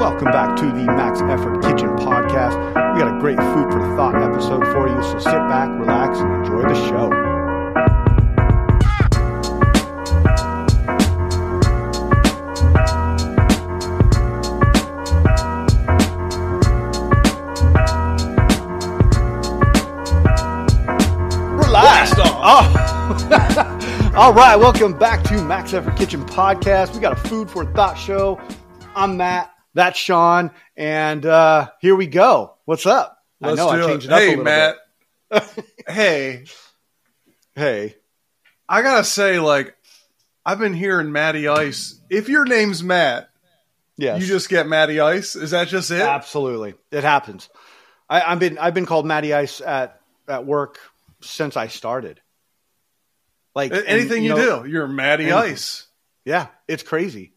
Welcome back to the Max Effort Kitchen Podcast. We got a great food for thought episode for you, so sit back, relax, and enjoy the show. Relax. Oh. All right, welcome back to Max Effort Kitchen Podcast. We got a food for thought show. I'm Matt. That's Sean, and uh, here we go. What's up? Let's I know I changed it. it up a little Matt. hey, bit. Hey, hey, I gotta say, like, I've been hearing Matty Ice. If your name's Matt, yes, you just get Matty Ice. Is that just it? absolutely it happens. I, I've been I've been called Matty Ice at at work since I started. Like and, Anything you, know, do, you're Matty. Ice. yeah, it's crazy.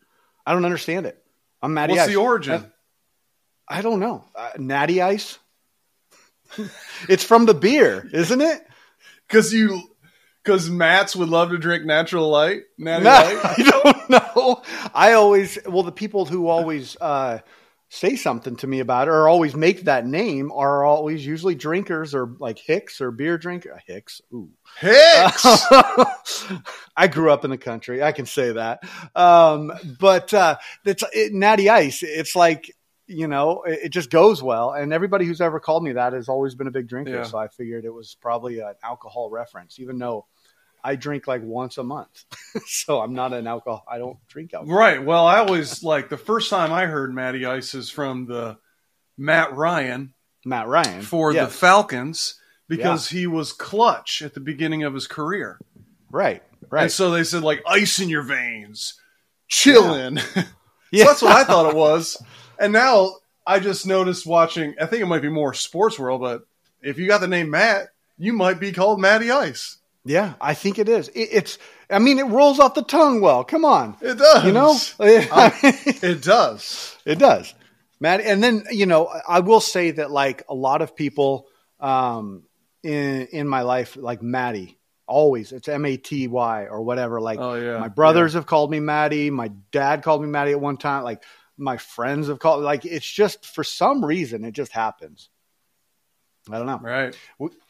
I don't understand it. I'm Matty What's Ice. the origin? I don't know. Uh, Natty Ice. it's from the beer, isn't it? Because you, because Matts would love to drink natural light. Natty No, Light. I don't know. I always, well, the people who always uh, say something to me about it or always make that name are always usually drinkers or like Hicks or beer drinker. Hicks. Ooh. Hicks. I grew up in the country. I can say that. Um, but uh, it's it, Natty Ice. It's like, you know, it, it just goes well. And everybody who's ever called me that has always been a big drinker. Yeah. So I figured it was probably an alcohol reference, even though I drink like once a month. so I'm not an alcohol. I don't drink alcohol. right. Well, I always like the first time I heard Matty Ice is from the Matt Ryan Matt Ryan for Yes. the Falcons because he was clutch at the beginning of his career. right, right. And so they said like ice in your veins, chilling. Yeah. so that's what I thought it was. And now I just noticed watching. I think it might be more sports world, but if you got the name Matt, you might be called Matty Ice. Yeah, I think it is. It, it's. I mean, it rolls off the tongue well. Come on, It does. you know. it does. It does, Matt. And then you know, I will say that like a lot of people um, in in my life, like Maddie, always it's M A T Y or whatever. Like Oh yeah. my brothers have called me Maddie. My dad called me Maddie at one time. Like my friends have called. Like it's just for some reason it just happens. I don't know. Right.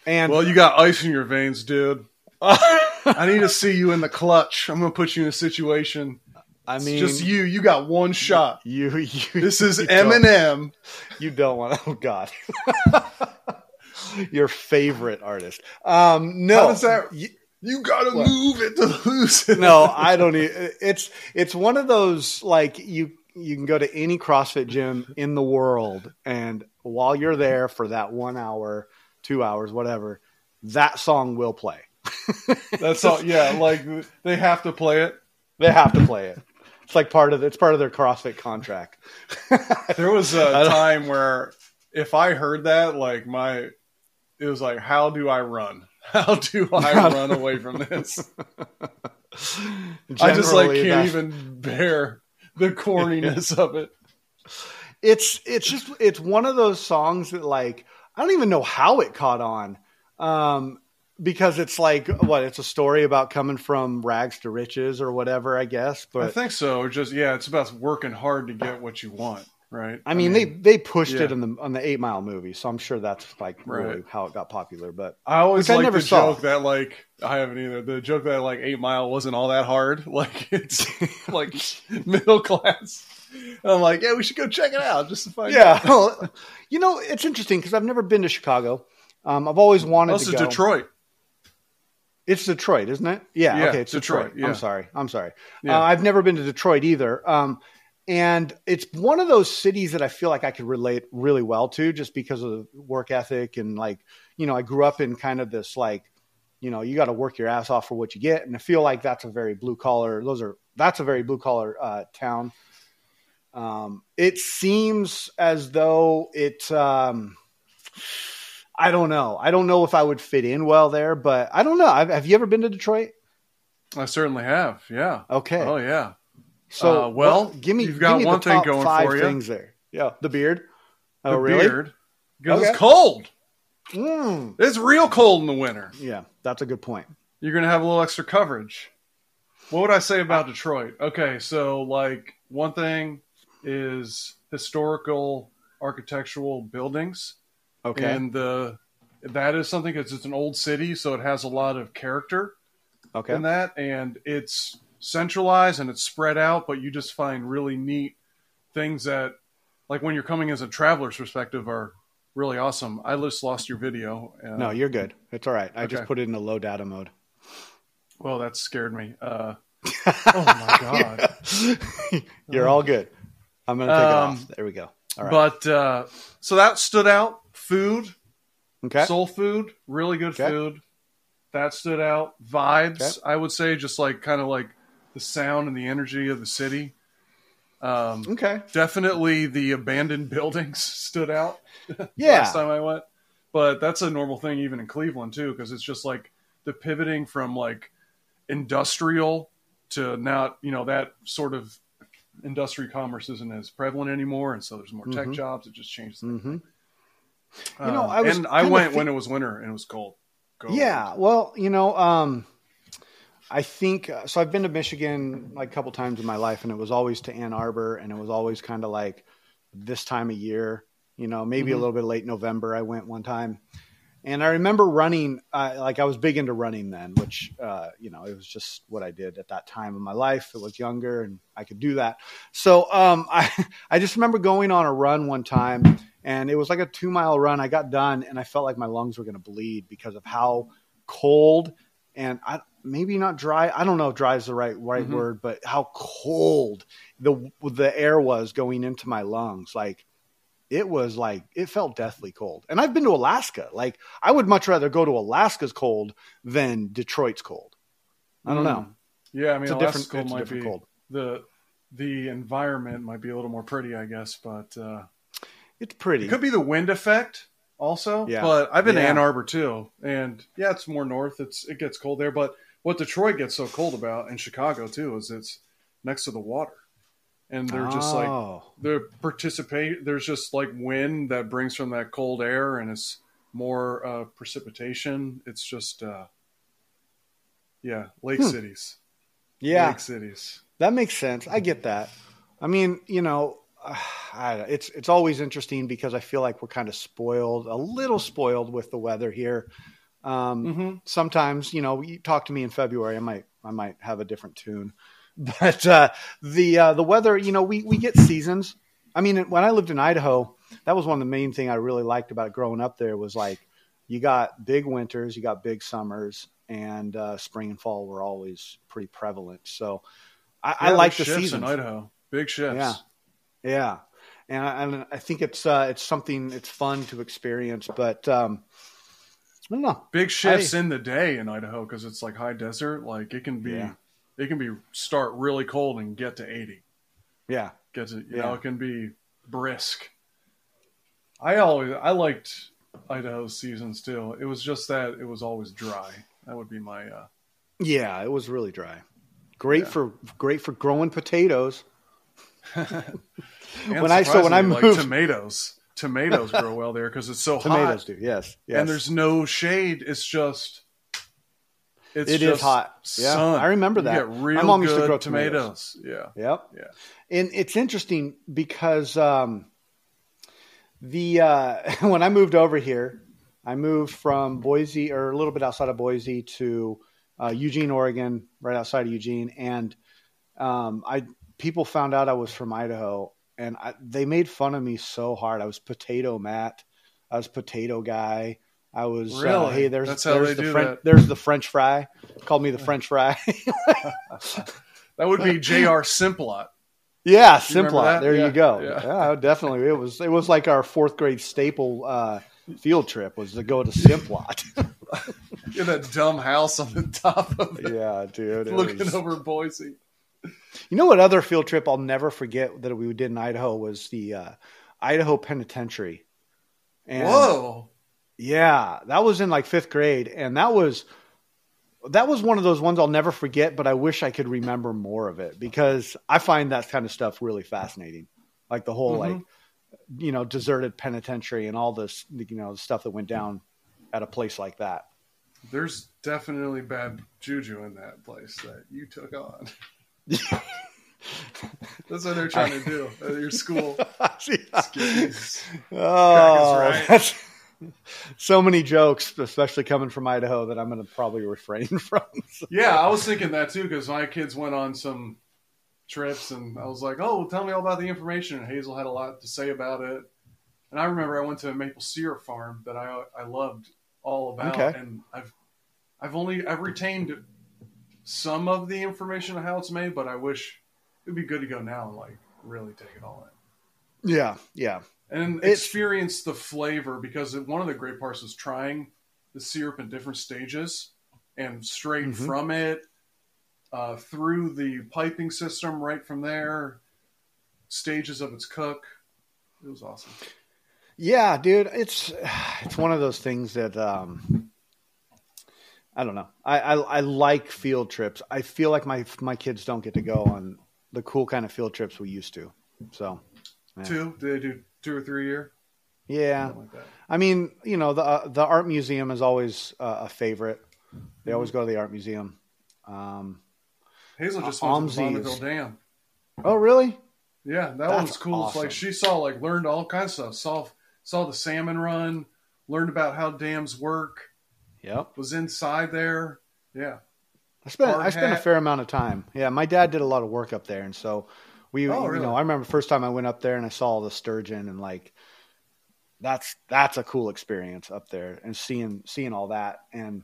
And Well, you got ice in your veins, dude. I need to see you in the clutch. I'm gonna put you in a situation. I It's mean, just you. You got one shot. You, you This is you Eminem. You don't want. Oh God. Your favorite artist. Um, no, How does that- Y- You gotta What? move it to lose it. no, I don't. it's it's one of those like you you can go to any CrossFit gym in the world, and while you're there for that one hour, two hours, whatever, that song will play. That's all. Yeah, like they have to play it. They have to play it. It's like part of it's part of their CrossFit contract. There was a time where if I heard that, like my, it was like, how do I run? How do I run away from this? I just like can't even bear the corniness of it. it's it's just it's one of those songs that like I don't even know how it caught on. Um because it's like what it's a story about coming from rags to riches or whatever, I guess. but I think so. Or just yeah, it's about working hard to get what you want, right? I mean, they they pushed it yeah. in the on the Eight Mile movie, so I'm sure that's like really how it got popular. But I always Which I never the saw. joke that like I haven't either. The joke that like Eight Mile wasn't all that hard. Like it's like middle class. And I'm like, yeah, we should go check it out just to find yeah, out. well, you know, it's interesting because I've never been to Chicago. Um, I've always wanted to go. Detroit. It's Detroit, isn't it? Yeah. Yeah, okay, it's Detroit. Detroit, yeah. I'm sorry. I'm sorry. Yeah. Uh, I've never been to Detroit either. Um, and it's one of those cities that I feel like I could relate really well to, just because of the work ethic and like, you know, I grew up in kind of this like, you know, you got to work your ass off for what you get, and I feel like that's a very blue collar. Those are that's a very blue collar uh, town. Um, it seems as though it. Um, I don't know. I don't know if I would fit in well there, but I don't know. I've, have you ever been to Detroit? I certainly have. Yeah. Okay. Oh yeah. So, Uh, well, what- give me you've got give me one the thing top going five for you. things there. Yeah, the beard. The oh, really? beard. Because Okay. it's cold. Mm. It's real cold in the winter. Yeah, that's a good point. You're gonna have a little extra coverage. What would I say about Detroit? Okay, so like one thing, is historical architectural buildings. Okay. And the that is something because it's an old city, so it has a lot of character okay. in that, and it's centralized and it's spread out. But you just find really neat things that, like when you're coming as a traveler's perspective, are really awesome. I just lost your video. Uh, no, you're good. It's all right. I just put it in a low data mode. well, that scared me. Uh, oh my god! you're all good. I'm gonna take Um, it off. There we go. All right. But uh, so that stood out. Food, okay. soul food, really good Okay. food. That stood out. Vibes, Okay. I would say, just like kind of like the sound and the energy of the city. Um, okay. definitely the abandoned buildings stood out Yeah. last time I went. But that's a normal thing even in Cleveland too, because it's just like the pivoting from like industrial to now, you know, that sort of industry commerce isn't as prevalent anymore, and so there's more tech Mhm. jobs. It just changes. hmm Um, You know, I was and I went when it was winter and it was cold. Cold. Yeah. Well, you know, um, I think uh, so. I've been to Michigan like a couple times in my life, and it was always to Ann Arbor, and it was always kind of like this time of year. You know, maybe a Mhm. little bit late November. I went one time, and I remember running. Uh, like I was big into running then, which uh, you know it was just what I did at that time in my life. It was younger, and I could do that. So um, I I just remember going on a run one time, and it was like a two mile run. I got done, and I felt like my lungs were going to bleed because of how cold and I maybe not dry. I don't know if dry is the right right Mhm. word, but how cold the the air was going into my lungs. Like it was like it felt deathly cold. And I've been to Alaska. Like I would much rather go to Alaska's cold than Detroit's cold. I don't Mm. know. Yeah, I mean, It's a different, Alaska a might different be cold. the the environment might be a little more pretty, I guess, but uh, It's pretty. it could be the wind effect also. Yeah. But I've been to Ann Arbor too, and yeah, it's more north. It's it gets cold there, but what Detroit gets so cold about, and Chicago too, is it's next to the water, and they're just like Oh. the participate. There's just like wind that brings from that cold air, and it's more uh, precipitation. It's just uh, yeah, lake Hmm. cities. yeah. lake cities. That makes sense. I get that. I mean, you know, I, it's it's always interesting because I feel like we're kind of spoiled, a little spoiled with the weather here. Um, Mm-hmm. Sometimes, you know, you talk to me in February, I might I might have a different tune, but uh, the uh, the weather, you know, we we get seasons. I mean, when I lived in Idaho, that was one of the main thing I really liked about growing up there was like you got big winters, you got big summers, and uh, spring and fall were always pretty prevalent. So I, I like the seasons. in Idaho. Big shifts. Yeah. Yeah, and I, and I think it's uh, it's something it's fun to experience, but um, I don't know. Big shifts in the day in Idaho because it's like high desert. Like it can be, Yeah. It can be start really cold and get to eighty. Yeah, Get to you Yeah. know it can be brisk. I always I liked Idaho's seasons too. It was just that it was always dry. That would be my uh, yeah, it was really dry. Great Yeah. for great for growing potatoes. When I- so when I surprisingly, like tomatoes, tomatoes grow well there because it's so Tomatoes hot Tomatoes do, yes, yes. and there's no shade. It's just it's It is just hot. Yeah, sun. I remember that. My mom used to grow tomatoes. tomatoes. Yeah. Yep. Yeah. And it's interesting because um, the uh, when I moved over here, I moved from Boise or a little bit outside of Boise to uh, Eugene, Oregon, right outside of Eugene, and um, I people found out I was from Idaho, and I, they made fun of me so hard. I was potato Matt. I was potato guy. I was uh, Really? hey, there's That's how there's they the do French that. there's the French fry. Called me the French fry. That would be J.R. Simplot. Yeah, Simplot. There Yeah, you go. yeah. Yeah. definitely. It was it was like our fourth grade staple uh, field trip was to go to Simplot. In that dumb house on the top of it, yeah, dude. looking was- over Boise. You know what other field trip I'll never forget that we did in Idaho was the uh, Idaho Penitentiary. And Whoa. Yeah, that was in like fifth grade, and that was that was one of those ones I'll never forget. But I wish I could remember more of it because I find that kind of stuff really fascinating, like the whole Mhm. like you know deserted penitentiary and all this you know stuff that went down at a place like that. There's definitely bad juju in that place that you took on. That's what they're trying to do at your school. Oh, right. So many jokes, especially coming from Idaho, that I'm going to probably refrain from. Yeah, I was thinking that too because my kids went on some trips, and I was like, "Oh, tell me all about the information." And Hazel had a lot to say about it. And I remember I went to a maple syrup farm that I I loved all about, Okay. and I've I've only I've retained some of the information of how it's made, but I wish it'd be good to go now and like really take it all in yeah, yeah, and It's- experience the flavor because one of the great parts was trying the syrup in different stages and straight Mhm. from it uh, through the piping system right from there stages of its cook it was awesome yeah, dude. It's it's one of those things that um, I don't know. I, I I like field trips. I feel like my my kids don't get to go on the cool kind of field trips we used to. So Yeah. two they do two or three a year? Yeah, like I mean, you know, the uh, the art museum is always uh, a favorite. They always go to the art museum. Um, hazel just Uh, went to the Bonneville Dam. Oh, really? yeah that That's one's cool. It's like she saw like learned all kinds of stuff. Saw saw the salmon run learned about how dams work. Yep. was inside there. Yeah. I spent Hard I spent a fair amount of time. Yeah, my dad did a lot of work up there, and so we, Oh, you know, I remember first time I went up there and I saw all the sturgeon and like that's that's a cool experience up there and seeing seeing all that and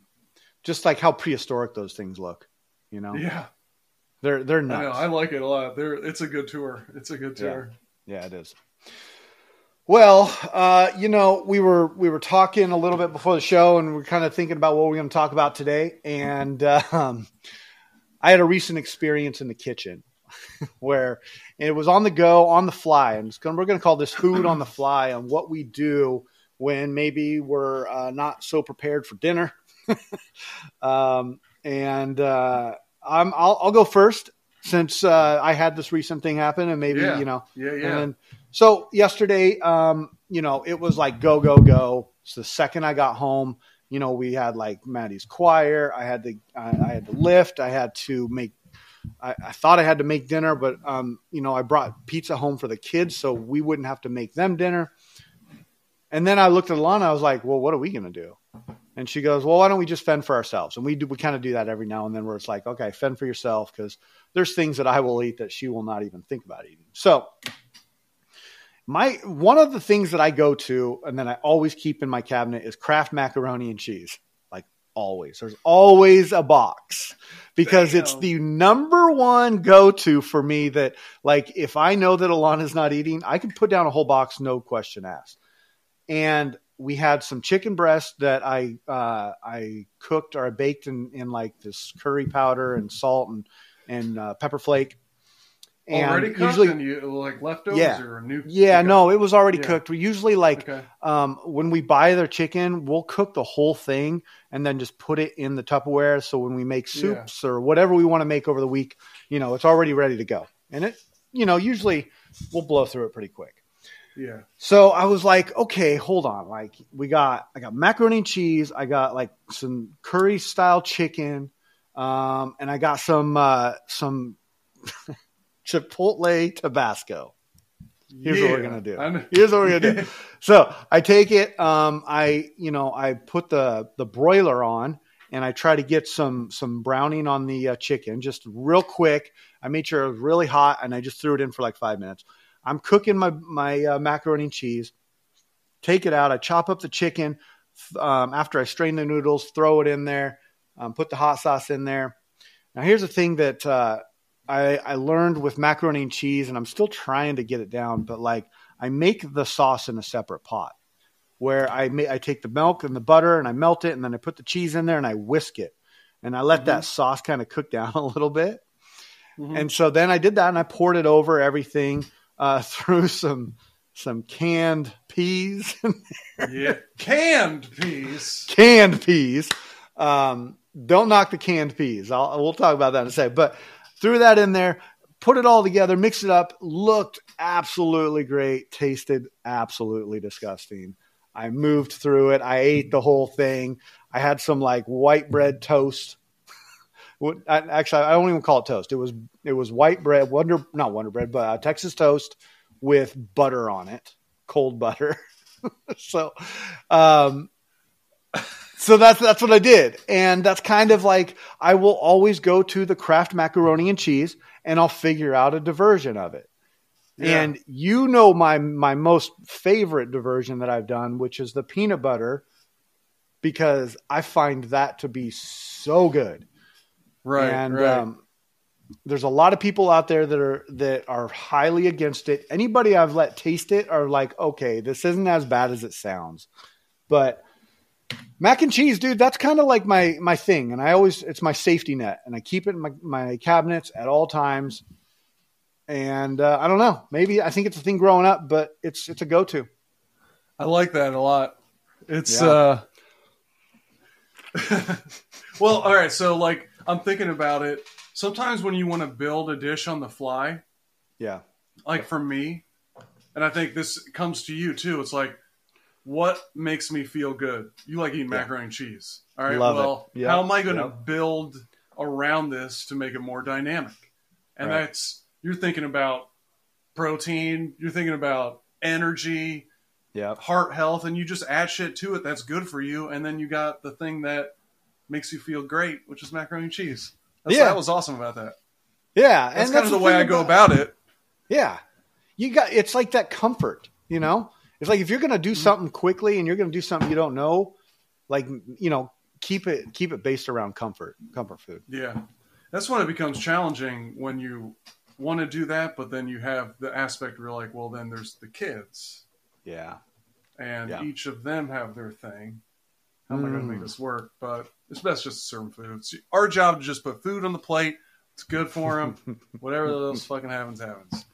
just like how prehistoric those things look. You know, yeah they're they're I know. nuts. I like it a lot. There, it's a good tour. It's a good tour. Yeah, it is. Well, uh, you know, we were we were talking a little bit before the show, and we are kind of thinking about what we're going to talk about today. And um, I had a recent experience in the kitchen where it was on the go, on the fly, and gonna, we're going to call this food on the fly on what we do when maybe we're uh, not so prepared for dinner. um, and uh, I'm, I'll, I'll go first since uh, I had this recent thing happen, and maybe Yeah. you know. Yeah, And yeah. then, so yesterday, um, you know, it was like go, go, go. So the second I got home, you know, we had like Maddie's choir. I had to, I, I had to lift. I had to make. I, I thought I had to make dinner, but um, you know, I brought pizza home for the kids, so we wouldn't have to make them dinner. And then I looked at Alana. I was like, "Well, what are we going to do?" And she goes, "Well, why don't we just fend for ourselves?" And we do. We kind of do that every now and then, where it's like, "Okay, fend for yourself," because there's things that I will eat that she will not even think about eating. So my one of the things that I go to and then I always keep in my cabinet is Kraft macaroni and cheese. Always. There's always a box because it's the number one go to for me that like if I know that Alana's not eating, I can put down a whole box, no question asked. And we had some chicken breast that I uh, I cooked or I baked in, in like this curry powder and salt and and uh, pepper flake. And Already cooked usually, and you like leftovers Yeah. or a new? yeah, no, it was already Yeah. cooked. We usually like Okay. um, when we buy their chicken, we'll cook the whole thing and then just put it in the Tupperware. So when we make soups or whatever we want to make over the week, you know, it's already ready to go. And it, you know, usually we'll blow through it pretty quick. Yeah. So I was like, okay, hold on. Like we got, I got macaroni and cheese. I got like some curry style chicken. Um, and I got some, uh, some Chipotle Tabasco. Here's what we're gonna do. I know. Here's what we're gonna do. So I take it. Um, I you know I put the the broiler on and I try to get some some browning on the uh, chicken just real quick. I made sure it was really hot and I just threw it in for like five minutes. I'm cooking my my uh, macaroni and cheese. Take it out. I chop up the chicken. Um, after I strain the noodles, throw it in there. Um, put the hot sauce in there. Now here's the thing that uh, I, I learned with macaroni and cheese, and I'm still trying to get it down. But like I make the sauce in a separate pot where I ma- I take the milk and the butter and I melt it, and then I put the cheese in there and I whisk it, and I let Mhm. that sauce kind of cook down a little bit. Mhm. And so then I did that, and I poured it over everything uh, through some some canned peas, yeah. Canned peas. canned peas. Um, don't knock the canned peas. I'll, we'll talk about that in a second. But threw that in there, put it all together, mixed it up. Looked absolutely great. Tasted absolutely disgusting. I moved through it. I ate the whole thing. I had some like white bread toast actually, I don't even call it toast. It was it was white bread, Wonder not Wonder Bread, but uh, Texas toast with butter on it, cold butter. so, um, so that's that's what I did, and that's kind of like I will always go to the Kraft macaroni and cheese, and I'll figure out a diversion of it. Yeah. And you know my my most favorite diversion that I've done, which is the peanut butter, because I find that to be so good. right, and right. um, there's a lot of people out there that are that are highly against it. Anybody I've let taste it are like, okay, this isn't as bad as it sounds. But mac and cheese, dude, that's kind of like my my thing, and I always it's my safety net, and I keep it in my, my cabinets at all times. And uh, I don't know, maybe I think it's a thing growing up, but it's it's a go to. I like that a lot. It's Yeah. uh Well, all right, so like I'm thinking about it. Sometimes when you want to build a dish on the fly, Yeah, like for me, and I think this comes to you too. It's like, what makes me feel good? You like eating Yeah. macaroni and cheese. All right. Love well, Yep. how am I going to Yep. build around this to make it more dynamic? And Right. that's you're thinking about protein. You're thinking about energy, yeah, heart health, and you just add shit to it that's good for you. And then you got the thing that makes you feel great, which is macaroni and cheese. That's, Yeah. That was awesome about that. yeah. That's kind of the way I go about it. Yeah. You got it's like that comfort, you know? It's like if you're going to do Mm-hmm. something quickly and you're going to do something you don't know, like you know, keep it keep it based around comfort, comfort food. Yeah. That's when it becomes challenging when you want to do that, but then you have the aspect where you're like, well, then there's the kids, Yeah. and Yeah. each of them have their thing. How am I going to make Mm. this work? But it's best just to serve them food. It's our job to just put food on the plate. It's good for them. Whatever else fucking happens, happens.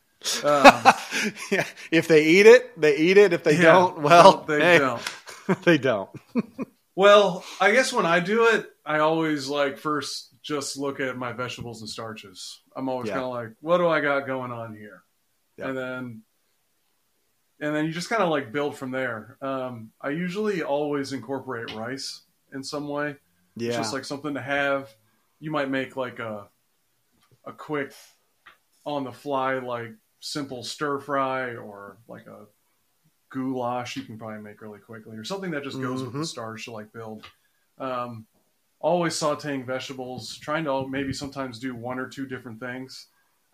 Um, yeah. If they eat it, they eat it. If they yeah, don't, well, they hey, don't. they don't. Well, I guess when I do it, I always like first just look at my vegetables and starches. I'm always Yeah. kind of like, what do I got going on here? Yeah. And then and then you just kind of like build from there. Um, I usually always incorporate rice in some way. It's Yeah. just like something to have. You might make like a a quick on the fly like simple stir fry or like a goulash you can probably make really quickly or something that just goes with the Mhm. starch to like build. Um, always sauteing vegetables, trying to maybe sometimes do one or two different things.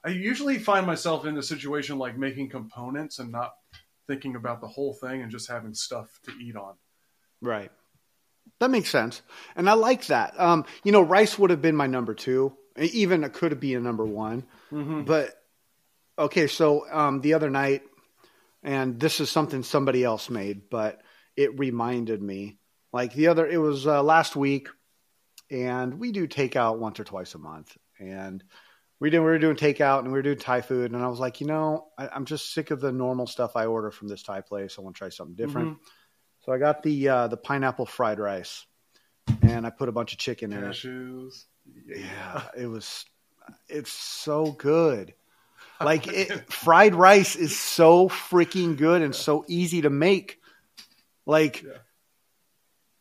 I usually find myself in the situation like making components and not thinking about the whole thing and just having stuff to eat on. Right. That makes sense. And I like that. Um, you know, rice would have been my number two. Even it could be a number one. Mm-hmm. But okay, so um, the other night, and this is something somebody else made, but it reminded me. Like the other, it was uh, last week, and we do takeout once or twice a month, and we did we were doing takeout and we were doing Thai food, and I was like, you know, I, I'm just sick of the normal stuff I order from this Thai place. I want to try something different. So I got the uh, the pineapple fried rice, and I put a bunch of chicken in it. Cashews. Yeah, it was. It's so good. Like it, fried rice is so freaking good and so easy to make. Like Yeah.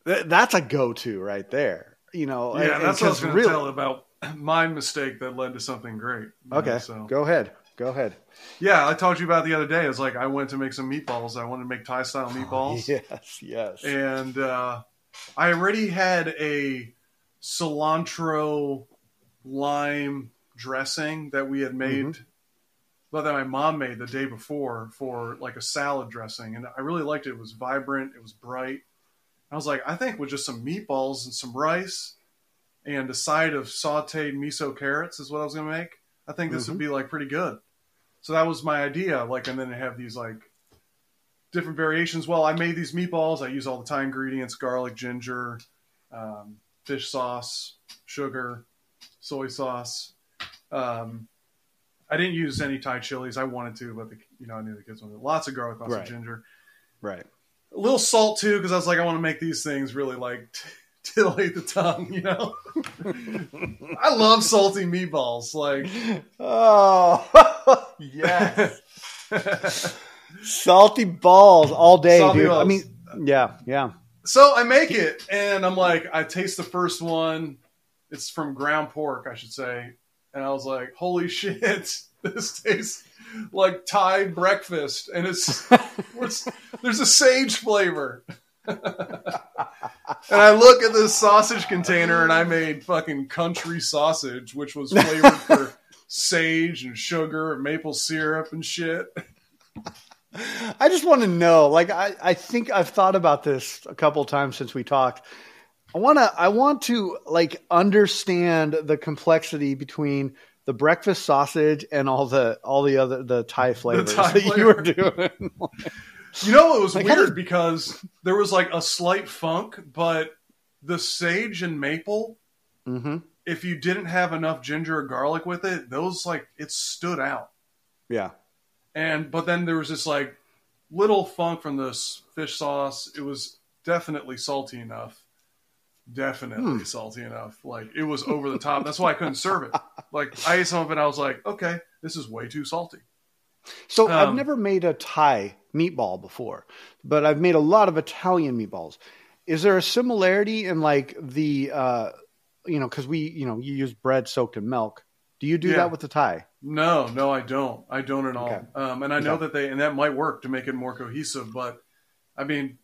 th- that's a go-to right there. You know. Yeah, and- that's what I was going to really- tell about my mistake that led to something great. you know, Okay, so go ahead. Go ahead. yeah, I talked to you about the other day. It was like I went to make some meatballs. I wanted to make Thai style meatballs, Yes, yes. and uh, I already had a cilantro lime dressing that we had made. Mhm. Well, that my mom made the day before for like a salad dressing, and I really liked it. It was vibrant, it was bright. I was like, I think with just some meatballs and some rice and a side of sauteed miso carrots is what I was gonna make. I think this would be like pretty good. So that was my idea. Like, and then I have these like different variations. Well, I made these meatballs. I use all the Thai ingredients: garlic, ginger, um, fish sauce, sugar, soy sauce. Um, I didn't use any Thai chilies. I wanted to, but the, you know I knew the kids wanted lots of garlic, lots Right. of ginger, right. a little salt too, because I was like, I want to make these things really like titillate the tongue. You know, I love salty meatballs. Like, Oh, yes. Salty balls all day, Salty dude. I mean, yeah, yeah. So I make it, and I'm like, I taste the first one, It's from ground pork, I should say. And I was like, holy shit, this tastes like Thai breakfast. And it's, there's a sage flavor. and I look at this sausage container and I made fucking country sausage, which was flavored for sage and sugar and maple syrup and shit. I just want to know, like, I, I think I've thought about this a couple times since we talked. I want to, I want to like understand the complexity between the breakfast sausage and all the, all the other, the Thai flavors Thai that you were flavor. doing. You know, it was Like, weird did- because there was like a slight funk, but the sage and maple, hmm if you didn't have enough ginger or garlic with it, those like it stood out. Yeah. And but then there was this like little funk from this fish sauce. It was definitely salty enough. Definitely Hmm. salty enough. Like it was over the top. That's why I couldn't serve it. Like I ate some of it, I was like, okay, this is way too salty. So I've Um, never made a Thai meatball before, but I've made a lot of Italian meatballs. Is there a similarity in like the, uh, you know, because we, you know, you use bread soaked in milk. Do you do Yeah. that with the Thai? No, no, I don't. I don't at all. Okay. Um, and I know that they and that might work to make it more cohesive, but I mean,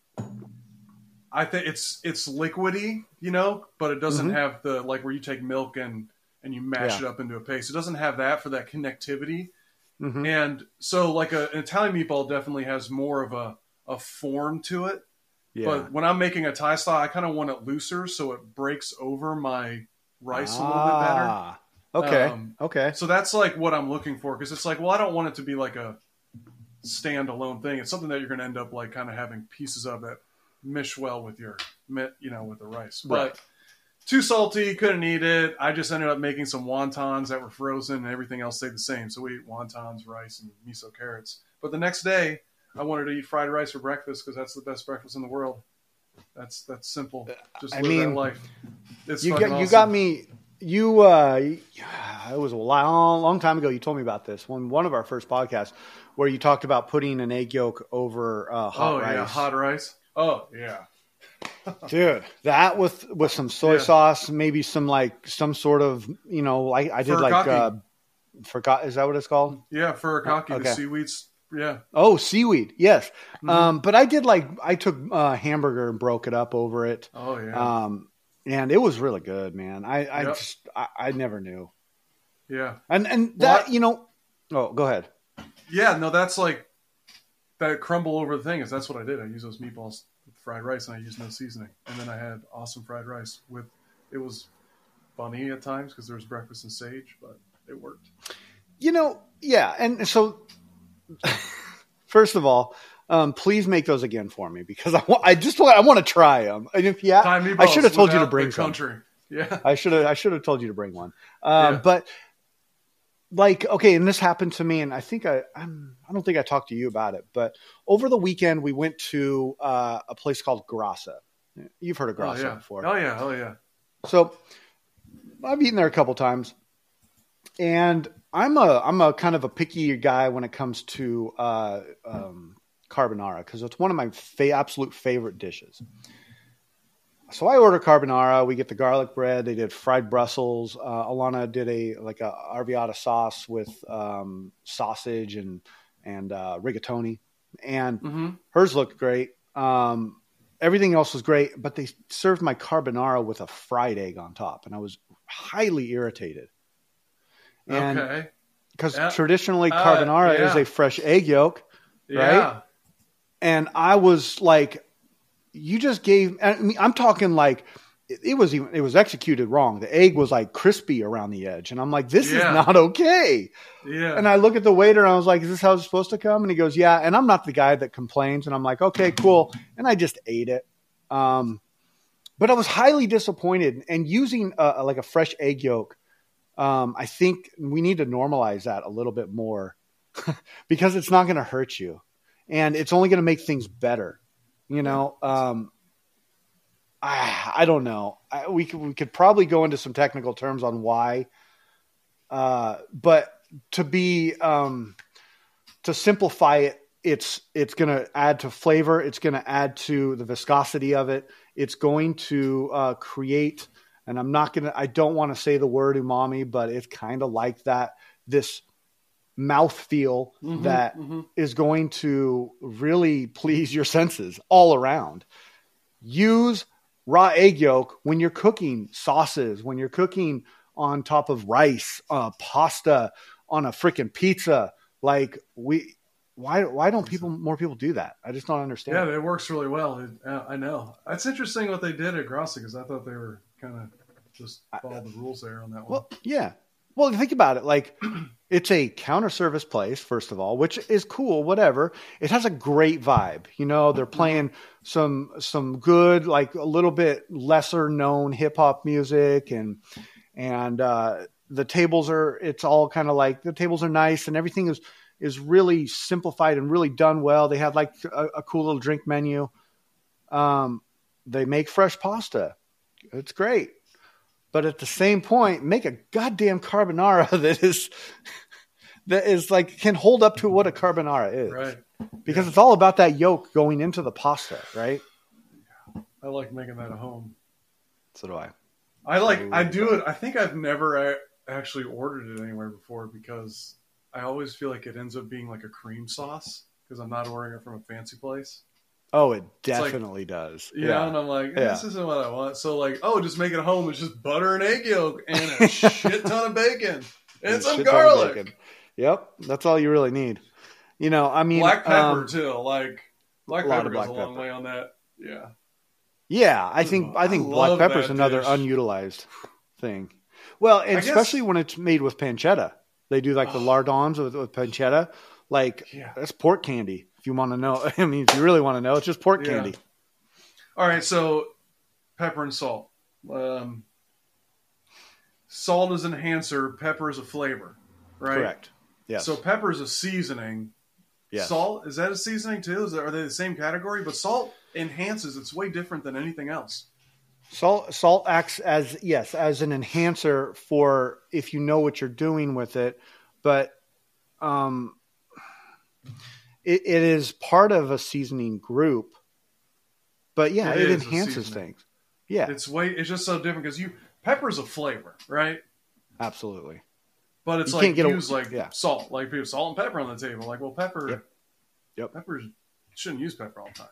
I think it's it's liquidy, you know, but it doesn't Mhm. have the like where you take milk and and you mash Yeah. it up into a paste. It doesn't have that for that connectivity. hmm And so, like a, an Italian meatball definitely has more of a a form to it. Yeah. But when I'm making a Thai style, I kind of want it looser so it breaks over my rice a little bit better. Ah, Okay. Um, okay. So that's like what I'm looking for because it's like, well, I don't want it to be like a standalone thing. It's something that you're going to end up like kind of having pieces of that mish well with your, you know, with the rice. Right. But too salty, couldn't eat it. I just ended up making some wontons that were frozen, and everything else stayed the same. So we ate wontons, rice, and miso carrots. But the next day, I wanted to eat fried rice for breakfast because that's the best breakfast in the world. That's that's simple. Just I mean, that life. It's you got you got me. You uh, it was a long, long time ago. You told me about this one one of our first podcasts, where you talked about putting an egg yolk over uh, hot Oh rice. yeah, hot rice. Oh yeah. dude that with with some soy Yeah. sauce maybe some like some sort of you know like i did like uh forgot is that what it's called Yeah, furikake, Okay. the seaweeds. Yeah. oh seaweed yes Mhm. um but i did like i took uh hamburger and broke it up over it Oh yeah. um and it was really good man i i Yep. just I, I never knew yeah. and and that Well, you know oh go ahead Yeah. No, that's like that crumble over the thing. Is that's what I did. I used those meatballs with fried rice, and I used no seasoning, and then I had awesome fried rice with. It was funny at times because there was breakfast and sage, but it worked. You know, yeah, and so first of all, um, please make those again for me because I want, I just want, I want to try them. And if yeah, I should have told you to bring the some. country. Yeah. I should have, I should have told you to bring one. Um, Yeah. But like, okay, and this happened to me, and I think I, I'm, I don't think I talked to you about it, but over the weekend we went to uh, a place called Grassa. You've heard of Oh Grassa yeah. before. Oh yeah. Oh yeah. So I've eaten there a couple times, and I'm a I'm a kind of a picky guy when it comes to uh, um, carbonara because it's one of my fa- absolute favorite dishes. So I order carbonara. We get the garlic bread. They did fried Brussels. Uh, Alana did a like a arrabbiata sauce with um, sausage and and uh, rigatoni, and Mm-hmm. hers looked great. Um, everything else was great, but they served my carbonara with a fried egg on top, and I was highly irritated. And Okay. because Yeah. traditionally Uh, carbonara yeah. is a fresh egg yolk, Yeah. and I was like, "You just gave." I mean, I'm talking like it, was even it was executed wrong. The egg was like crispy around the edge, and I'm like, "This Yeah. is not okay." Yeah. And I look at the waiter and I was like, is this how it's supposed to come? And he goes, yeah. And I'm not the guy that complains. And I'm like, okay, cool. And I just ate it. Um, but I was highly disappointed. And using uh like a fresh egg yolk, um, I think we need to normalize that a little bit more because it's not going to hurt you. And it's only going to make things better. You know, um, I, I don't know. I, we could, we could probably go into some technical terms on why. Uh, but to be um, to simplify it, it's it's going to add to flavor. It's going to add to the viscosity of it. It's going to uh, create and I'm not gonna. I don't want to say the word umami, but it's kind of like that. This mouth feel Mhm, that mhm. is going to really please your senses all around. Use raw egg yolk when you're cooking sauces, when you're cooking on top of rice, uh, pasta, on a freaking pizza. Like we, why why don't people more people do that? I just don't understand. Yeah, it works really well. It, uh, I know. It's interesting what they did at Grassa because I thought they were kind of just follow the rules there on that one. Well, yeah. Well, think about it. Like, it's a counter service place, first of all, which is cool. Whatever. It has a great vibe. You know, they're playing some some good, like a little bit lesser known hip hop music, and and uh, the tables are. It's all kind of like the tables are nice, and everything is is really simplified and really done well. They have like a, a cool little drink menu. Um, they make fresh pasta. It's great but at the same point, make a goddamn carbonara that is that is like can hold up to what a carbonara is, right. Because it's all about that yolk going into the pasta, right? I like making that at home. So do I. I like. I do it. I think I've never actually ordered it anywhere before because I always feel like it ends up being like a cream sauce because I'm not ordering it from a fancy place. Oh, it like- definitely does. Yeah, know, and I'm like, Yeah. this isn't what I want. So like, oh, just make it home. It's just butter and egg yolk and a shit ton of bacon and some ton of garlic, bacon. Yep, that's all you really need. You know, I mean, black pepper um, too. Like black pepper goes black a long pepper. way on that. Yeah. Yeah, I think I I think black love pepper's that another dish. unutilized thing. Well, and I guess- especially when it's made with pancetta, they do like the lardons with, with pancetta. Like Yeah. that's pork candy. You want to know, I mean, if you really want to know, it's just pork Yeah. candy. All right, so pepper and salt. Um, salt is an enhancer. Pepper is a flavor, right? Correct. Yes. So pepper is a seasoning. yes. Salt is that a seasoning too? Is that, are they the same category? But salt enhances. It's way different than anything else. Salt salt acts as yes as an enhancer for if you know what you're doing with it, but um, it, it is part of a seasoning group. But yeah, It it, is a enhances things. Yeah, It's way. It's just so different because you pepper's a flavor, right? absolutely. But it's You like can't get a- use like yeah. salt, like people salt and pepper on the table. Like, well, pepper. Yep. Yep. Pepper shouldn't use pepper all the time.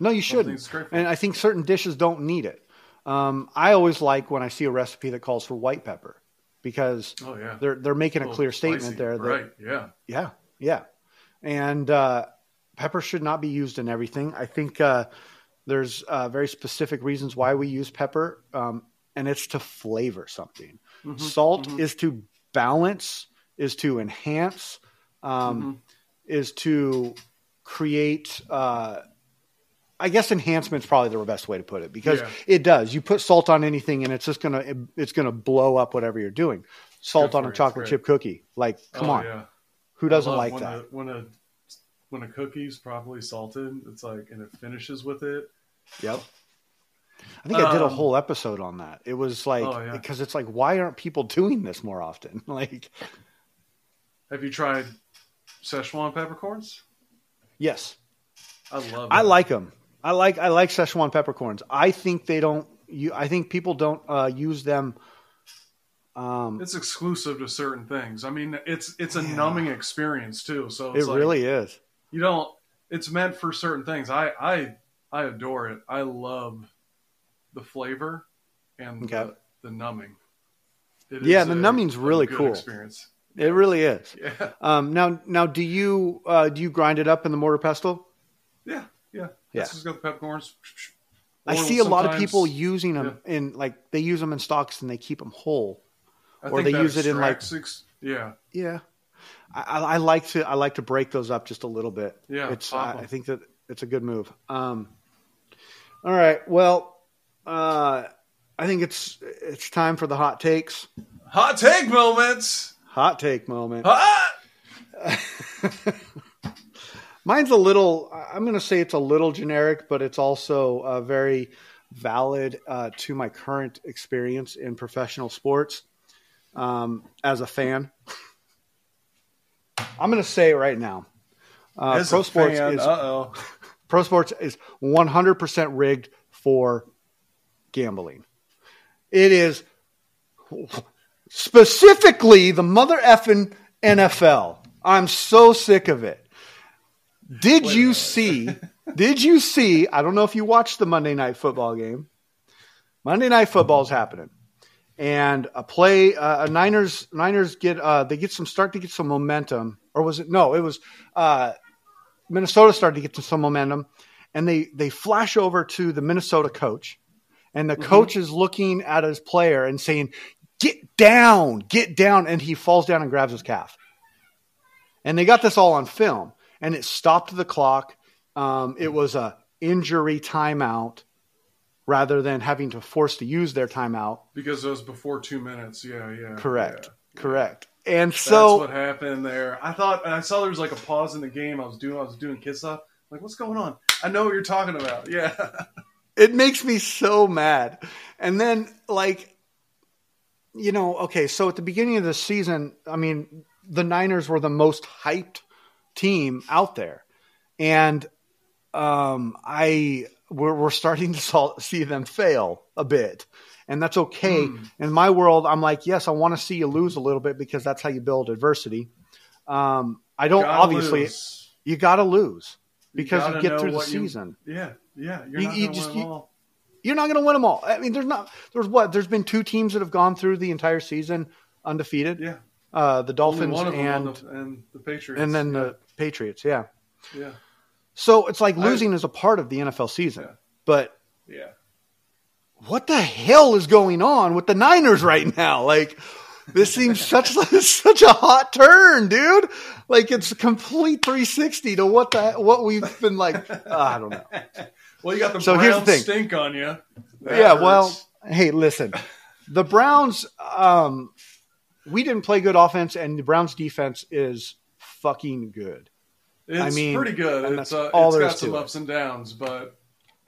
No, you shouldn't. things it's great for. And I think certain dishes don't need it. Um, I always like when I see a recipe that calls for white pepper because oh yeah. they're they're making a little clear statement there that right? Yeah. Yeah, yeah. And uh, pepper should not be used in everything. I think uh, there's uh, very specific reasons why we use pepper, um, and it's to flavor something. Mhm, Salt mhm. is to balance, is to enhance, um, Mhm. is to create. Uh, I guess enhancement's probably the best way to put it because Yeah. it does. You put salt on anything, and it's just gonna it- it's gonna blow up whatever you're doing. Salt Good on a chocolate chip cookie, like come Oh, on, Yeah. Who doesn't like when that? A, when a when a cookie's properly salted, it's like and it finishes with it. Yep. I think I did a Um, whole episode on that. It was like Oh, yeah. because it's like why aren't people doing this more often? Like Have you tried Szechuan peppercorns? yes, I love. them. I like them. I like I like Szechuan peppercorns. I think they don't. You, I think people don't uh, use them. Um, It's exclusive to certain things. I mean, it's it's a Yeah. numbing experience too. So it it's like, really is. you don't. It's meant for certain things. I I I adore it. I love the flavor and Okay. the, the numbing. It Yeah, is the a- numbing's really cool. Experience. It really is. Yeah, Um, now, now, do you uh, do you grind it up in the mortar pestle? yeah, yeah. Yeah. Has got the peppercorns. I see a lot of people using them in like they use them in stocks and they keep them whole. I or they use it in, like- six. yeah, Yeah, I, I like to I like to break those up just a little bit. Yeah, it's I. I think that it's a good move. Um, all right, well, uh, I think it's it's time for the hot takes. hot take moments. Hot take moment. Hot. Mine's a little. I'm going to say it's a little generic, but it's also uh, very valid uh, to my current experience in professional sports um, as a fan. I'm going to say it right now. Uh, pro sports fan, is uh-oh. pro sports is 100% rigged for gambling. It is specifically the mother effing NFL. I'm so sick of it. Did Wait you see? Did you see? I don't know if you watched the Monday night football game. Monday night football is happening, and a play. Uh, a Niners Niners get uh, they get some start to get some momentum, or was it? No, it was uh, Minnesota started to get to some momentum, and they they flash over to the Minnesota coach, and the Mhm. coach is looking at his player and saying, "Get down, get down," and he falls down and grabs his calf. And they got this all on film, and it stopped the clock. Um, it was a injury timeout rather than having to force to use their timeout. because it was before two minutes. Yeah, yeah. Correct, yeah. correct. And so That's what happened there. I thought, and I saw there was like a pause in the game. I was doing, I was doing kiss stuff. Like, what's going on? I know what you're talking about. Yeah, it makes me so mad. And then, like, you know, okay, so at the beginning of the season, I mean, the Niners were the most hyped team out there, and um, I we're, we're starting to see them fail a bit, and that's okay. Hmm. In my world, I'm like, yes, I want to see you lose a little bit because that's how you build adversity. Um, I don't Gotta obviously lose. you got to lose because you, gotta get through the what you- season. yeah, yeah. You're You- not you gonna just- win them you- all. you're not going to win them all. I mean, there's not. There's what? There's been two teams that have gone through the entire season undefeated. Yeah, Uh, the Dolphins and the, and the Patriots, and then yeah. the Patriots. Yeah. yeah, So it's like I- losing is a part of the NFL season. Yeah. But yeah. what the hell is going on with the Niners right now? Like this seems such such a hot turn, dude. Like it's a complete 360 to what the what we've been like. uh, I don't know. Well, you got the So brown here's the thing. stink on you. That yeah, hurts. well, hey, listen, the Browns. Um, we didn't play good offense, and the Browns' defense is fucking good. It's I mean, pretty good. It's uh, it's got some to it. ups and downs, but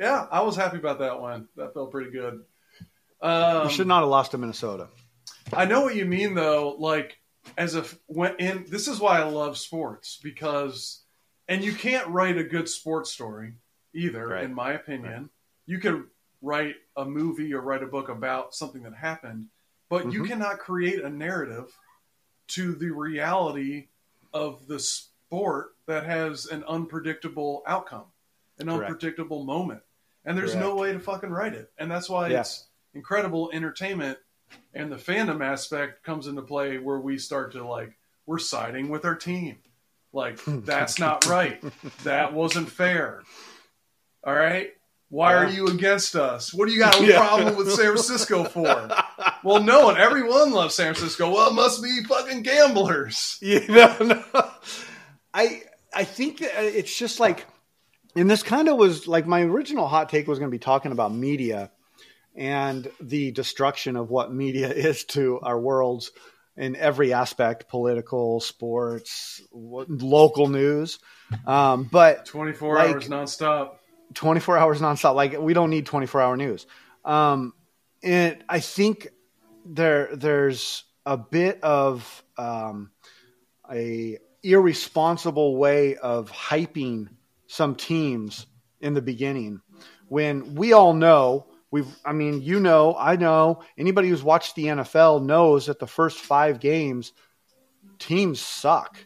yeah, I was happy about that one. That felt pretty good. Um, we should not have lost to Minnesota. I know what you mean though. Like as if when in this is why I love sports because, and you can't write a good sports story either, Right. in my opinion. You can write a movie or write a book about something that happened, but you Mhm. cannot create a narrative to the reality of the sport that has an unpredictable outcome, an Correct. unpredictable moment, and there's no way to fucking write it, and that's why Yeah. it's incredible entertainment and the fandom aspect comes into play where we start to like we're siding with our team. Like that's not right. That wasn't fair. All right? Why are you against us? What do you got a Yeah. problem with san francisco for? Well no one everyone loves san francisco. Well it must be fucking gamblers. You know, no. I I think that it's just like, and this kind of was like my original hot take was going to be talking about media and the destruction of what media is to our worlds in every aspect political sports local news um, but 24 Like- hours nonstop 24 hours nonstop. Like we don't need 24 hour news. Um, and I think there there's a bit of um, a irresponsible way of hyping some teams in the beginning when we all know we've I mean you know I know anybody who's watched the NFL knows that the first 5 games teams suck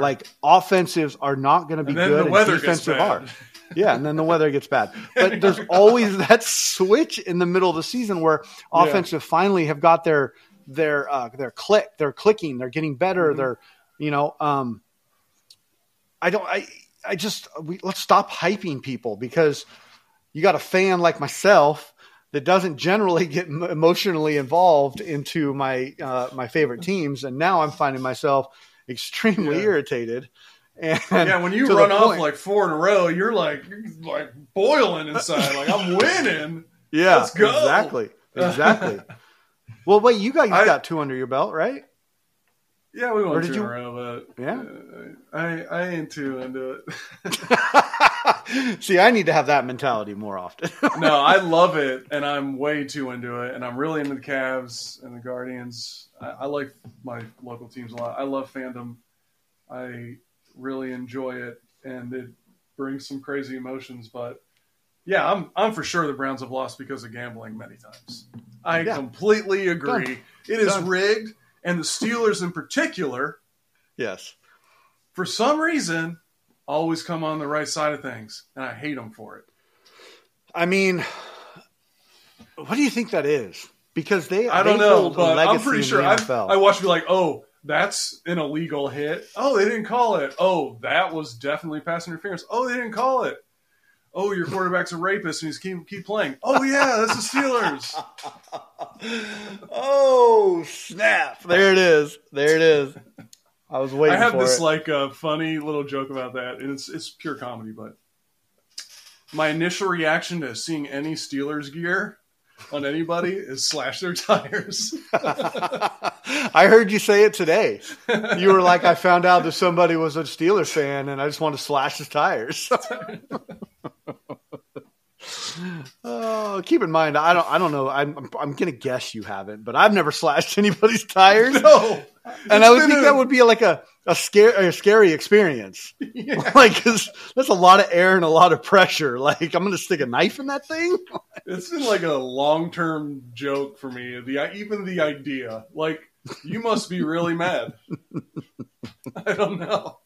like offensives are not going to be and good the weather and defensive bad are yeah, and then the weather gets bad. But there's always that switch in the middle of the season where Yeah. offensive finally have got their their uh, their click, they're clicking, they're getting better, Mhm. they're you know, um, I don't, I I just we, let's stop hyping people because you got a fan like myself that doesn't generally get emotionally involved into my uh, my favorite teams, and now I'm finding myself extremely Yeah. irritated. And yeah, when you run off point- like four in a row, you're like you're like boiling inside. Like I'm winning. Yeah, Let's go. exactly, exactly. well, wait, you guys I- got two under your belt, right? Yeah, we Or went did two you- in a row, but Yeah. uh, I I ain't too into it. See, I need to have that mentality more often. no, I love it, and I'm way too into it, and I'm really into the Cavs and the Guardians. I, I like my local teams a lot. I love fandom. I really enjoy it, and it brings some crazy emotions. But Yeah, I'm I'm for sure the Browns have lost because of gambling many times. I Yeah. completely agree. Done. It is Done. rigged, and the Steelers in particular, Yes. for some reason, always come on the right side of things, and I hate them for it. I mean, what do you think that is? Because they I don't they know, but I'm pretty sure I. I watched be like, oh, that's an illegal hit. Oh, they didn't call it. Oh, that was definitely pass interference. Oh, they didn't call it. Oh, your quarterback's a rapist and he's keep keep playing. Oh yeah, that's the Steelers. oh snap! There it is. There it is. I was waiting I have this it. like uh, funny little joke about that, and it's it's pure comedy. But my initial reaction to seeing any Steelers gear on anybody is slash their tires. I heard you say it today. You were like, I found out that somebody was a Steelers fan, and I just want to slash his tires. oh, keep in mind, I don't, I don't know. I'm, I'm, I'm gonna guess you haven't, but I've never slashed anybody's tires, no, and I would think a- that would be like a a scare, a scary experience. yeah. Like, 'cause that's a lot of air and a lot of pressure. Like, I'm gonna stick a knife in that thing. It's been like a long term joke for me. The even the idea, like you must be really mad. I don't know.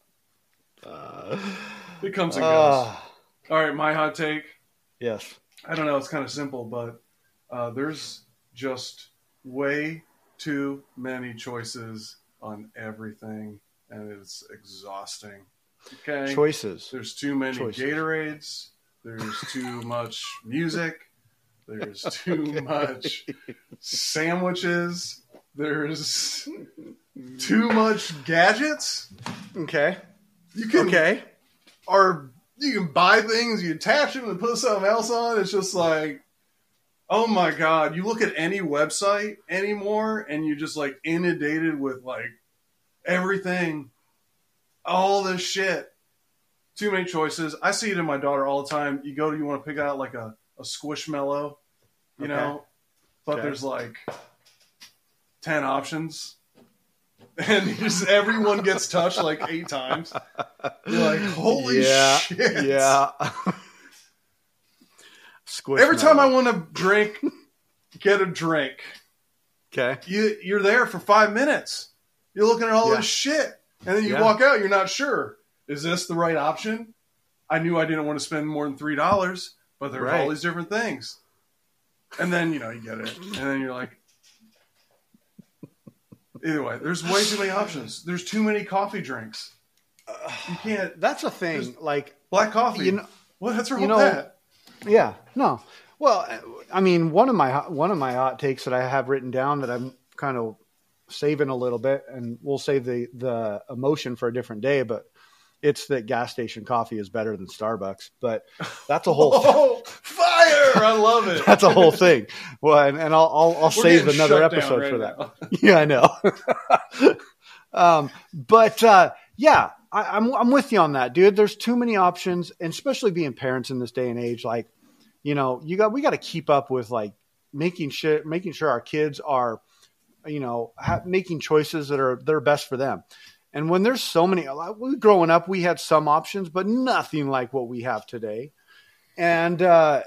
It comes and goes. Ah, All right, my hot take. Yes. I don't know. It's kind of simple, but uh, there's just way too many choices on everything, and it's exhausting. Okay, Choices. there's too many Choices. Gatorades. There's too much music. There's too much sandwiches. There's too much gadgets. Okay. You can Okay. or you can buy things, you attach them and put something else on. It's just like, oh my god! You look at any website anymore, and you're just like inundated with like everything, all this shit. Too many choices. I see it in my daughter all the time. You go to, you want to pick out like a, a squishmallow, you Okay. know, but Okay. there's like ten options. And just everyone gets touched like eight times. You're like, holy yeah, shit. Yeah. Squish Every time I want to drink, get a drink. Okay. You you're there for five minutes. You're looking at all Yeah. this shit, and then you Yeah. walk out. You're not sure. Is this the right option? I knew I didn't want to spend more than three dollars, but there's Right. all these different things. And then you know you get it, and then you're like, either way, there's way too many options. There's too many coffee drinks. You can't That's a thing. Like, black coffee. you know, what? That's wrong you with know- that. yeah, no. Well, I mean, one of my hot- one of my hot takes that I have written down that I'm kind of saving a little bit, and we'll save the the emotion for a different day. But it's that gas station coffee is better than Starbucks. But that's a whole Oh, fire! I love it. that's a whole thing. Well, and, and I'll I'll, I'll save another episode right for that. now. yeah, I know. um, but uh, yeah, I, I'm I'm with you on that, dude. There's too many options, and especially being parents in this day and age, like you know, you got we got to keep up with like making sure making sure our kids are, you know, ha- making choices that are that are best for them. And when there's so many, like, growing up, we had some options, but nothing like what we have today. And uh,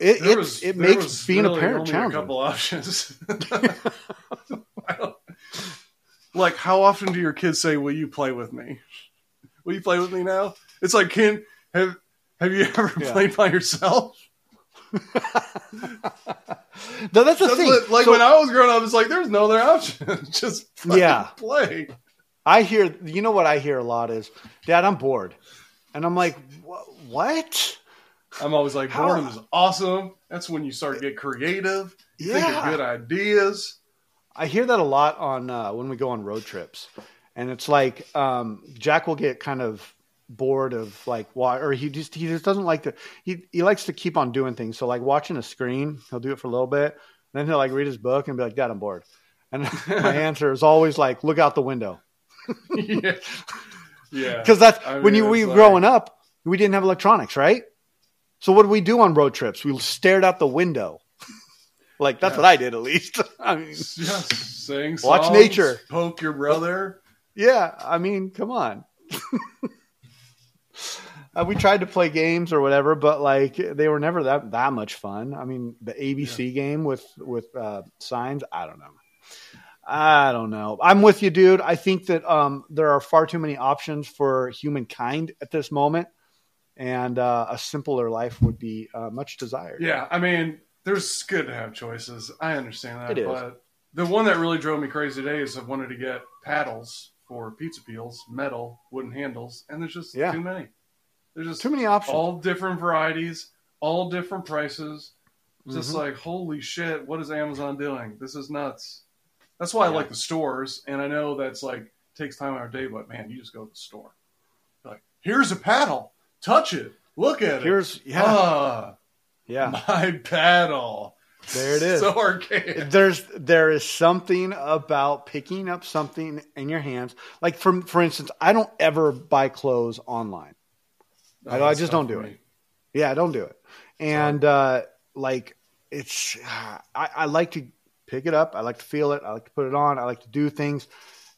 it There it, was- it makes being a parent challenging. A couple options. Like, how often do your kids say, "Will you play with me? Will you play with me now?" It's like, can have have you ever Yeah. played by yourself? No, that's the That's thing. what- like So- when I was growing up, it's like there's no other option. Just Yeah. play. I hear, you know what I hear a lot is, Dad, I'm bored. And I'm like, what? I'm always like, boredom is awesome. That's when you start to get creative. You think of good ideas. I hear that a lot on uh, when we go on road trips. And it's like um, Jack will get kind of bored of like why or he just he just doesn't like to he he likes to keep on doing things. So like watching a screen, he'll do it for a little bit, then he'll like read his book and be like, Dad, I'm bored. And my answer is always like, look out the window. yeah. Yeah. Because that's I when you we like- growing up, we didn't have electronics, right? So what do we do on road trips? We stared out the window. like that's Yeah. what I did at least. I mean, Yes, sing songs, Watch nature. poke your brother. yeah, I mean, come on. uh, we tried to play games or whatever, but like they were never that that much fun. I mean, the ABC game with with uh, signs, I don't know. I don't know. I'm with you, dude. I think that um, there are far too many options for humankind at this moment, and uh, a simpler life would be uh, much desired. Yeah, I mean, there's good to have choices. I understand that, It is. but the one that really drove me crazy today is I wanted to get paddles for pizza peels, metal, wooden handles, and there's just Yeah. too many. There's just Too many options. all different varieties, all different prices. Just Mhm. like holy shit, what is Amazon doing? This is nuts. That's why I like the stores, and I know that's like takes time out of our day, but man, you just go to the store. Like, here's a paddle, touch it, look at it. Here's yeah, Ah, yeah. my paddle. There it is. So archaic. There's there is something about picking up something in your hands. Like for for instance, I don't ever buy clothes online. I- I just don't do for it. me. Yeah, I don't do it. And uh, like it's, I, I like to pick it up. I like to feel it. I like to put it on. I like to do things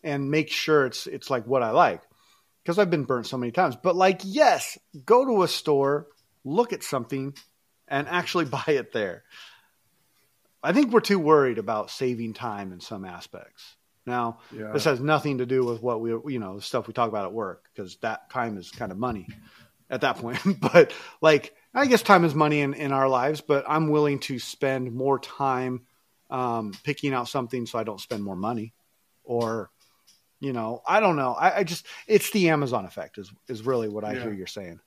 and make sure it's it's like what I like because I've been burnt so many times. But like, yes, go to a store, look at something, and actually buy it there. I think we're too worried about saving time in some aspects. Now, Yeah. this has nothing to do with what we, you know, the stuff we talk about at work because that time is kind of money at that point. but like, I guess time is money in, in our lives, but I'm willing to spend more time um, picking out something so I don't spend more money or, you know, I don't know. I, I just, it's the Amazon effect is, is really what I Yeah. hear you're saying.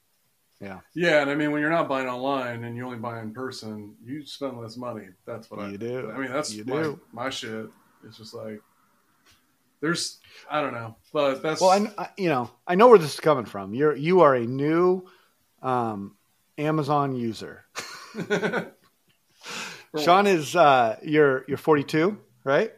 Yeah, yeah and I mean, when you're not buying online and you only buy in person, you spend less money. That's what I do. I mean, that's You my, do. my shit. It's just like there's I don't know, but that's Well, I, I, you know, I know where this is coming from. You're, you are a new um, Amazon user. Sean is, uh, you're, you're 42, right?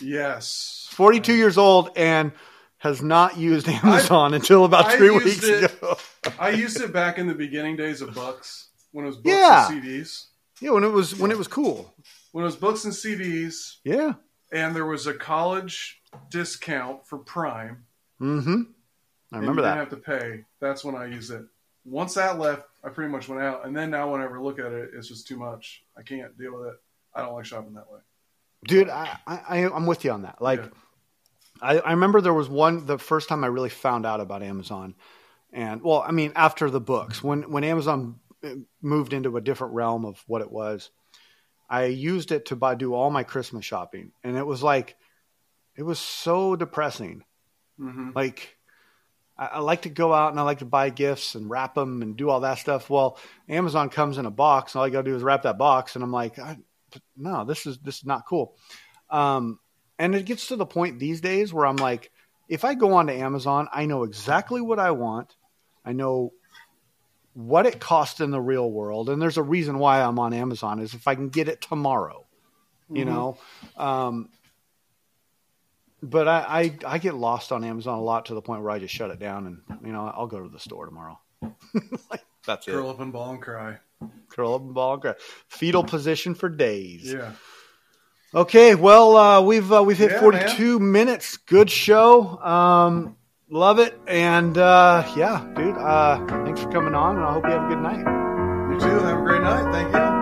yes, 42 years old and has not used Amazon until about I three weeks it- ago. I used it back in the beginning days of books when it was books Yeah. and CDs. Yeah, when it was when it was cool. When it was books and CDs, Yeah. and there was a college discount for Prime. Mm-hmm. I remember that. Didn't have to pay. That's when I used it. Once that left, I pretty much went out. And then now, whenever I look at it, it's just too much. I can't deal with it. I don't like shopping that way. Dude, I, I, I'm with you on that. Like, Yeah. I, I remember there was one the first time I really found out about Amazon, and well, I mean after the books when when Amazon uh, moved into a different realm of what it was, I used it to buy do all my Christmas shopping, and it was like, it was so depressing. hmm Like, I, I like to go out and I like to buy gifts and wrap them and do all that stuff. Well, Amazon comes in a box, and all you got to do is wrap that box, and I'm like, I, no, this is this is not cool. Um, and it gets to the point these days where I'm like, if I go onto Amazon, I know exactly what I want. I know what it costs in the real world, and there's a reason why I'm on Amazon is if I can get it tomorrow, you Mhm. know. Um, but I, I I get lost on Amazon a lot to the point where I just shut it down and you know I'll go to the store tomorrow. like, that's Curl it. up and ball and cry. Curl up and ball and cry. Fetal position for days. Yeah. Okay, well uh, we've uh, we've hit Yeah, 42 minutes. Good show. Um, love it. And uh, yeah, dude. Uh, thanks for coming on, and I hope you have a good night. You too. Have a great night. Thank you. Out of you.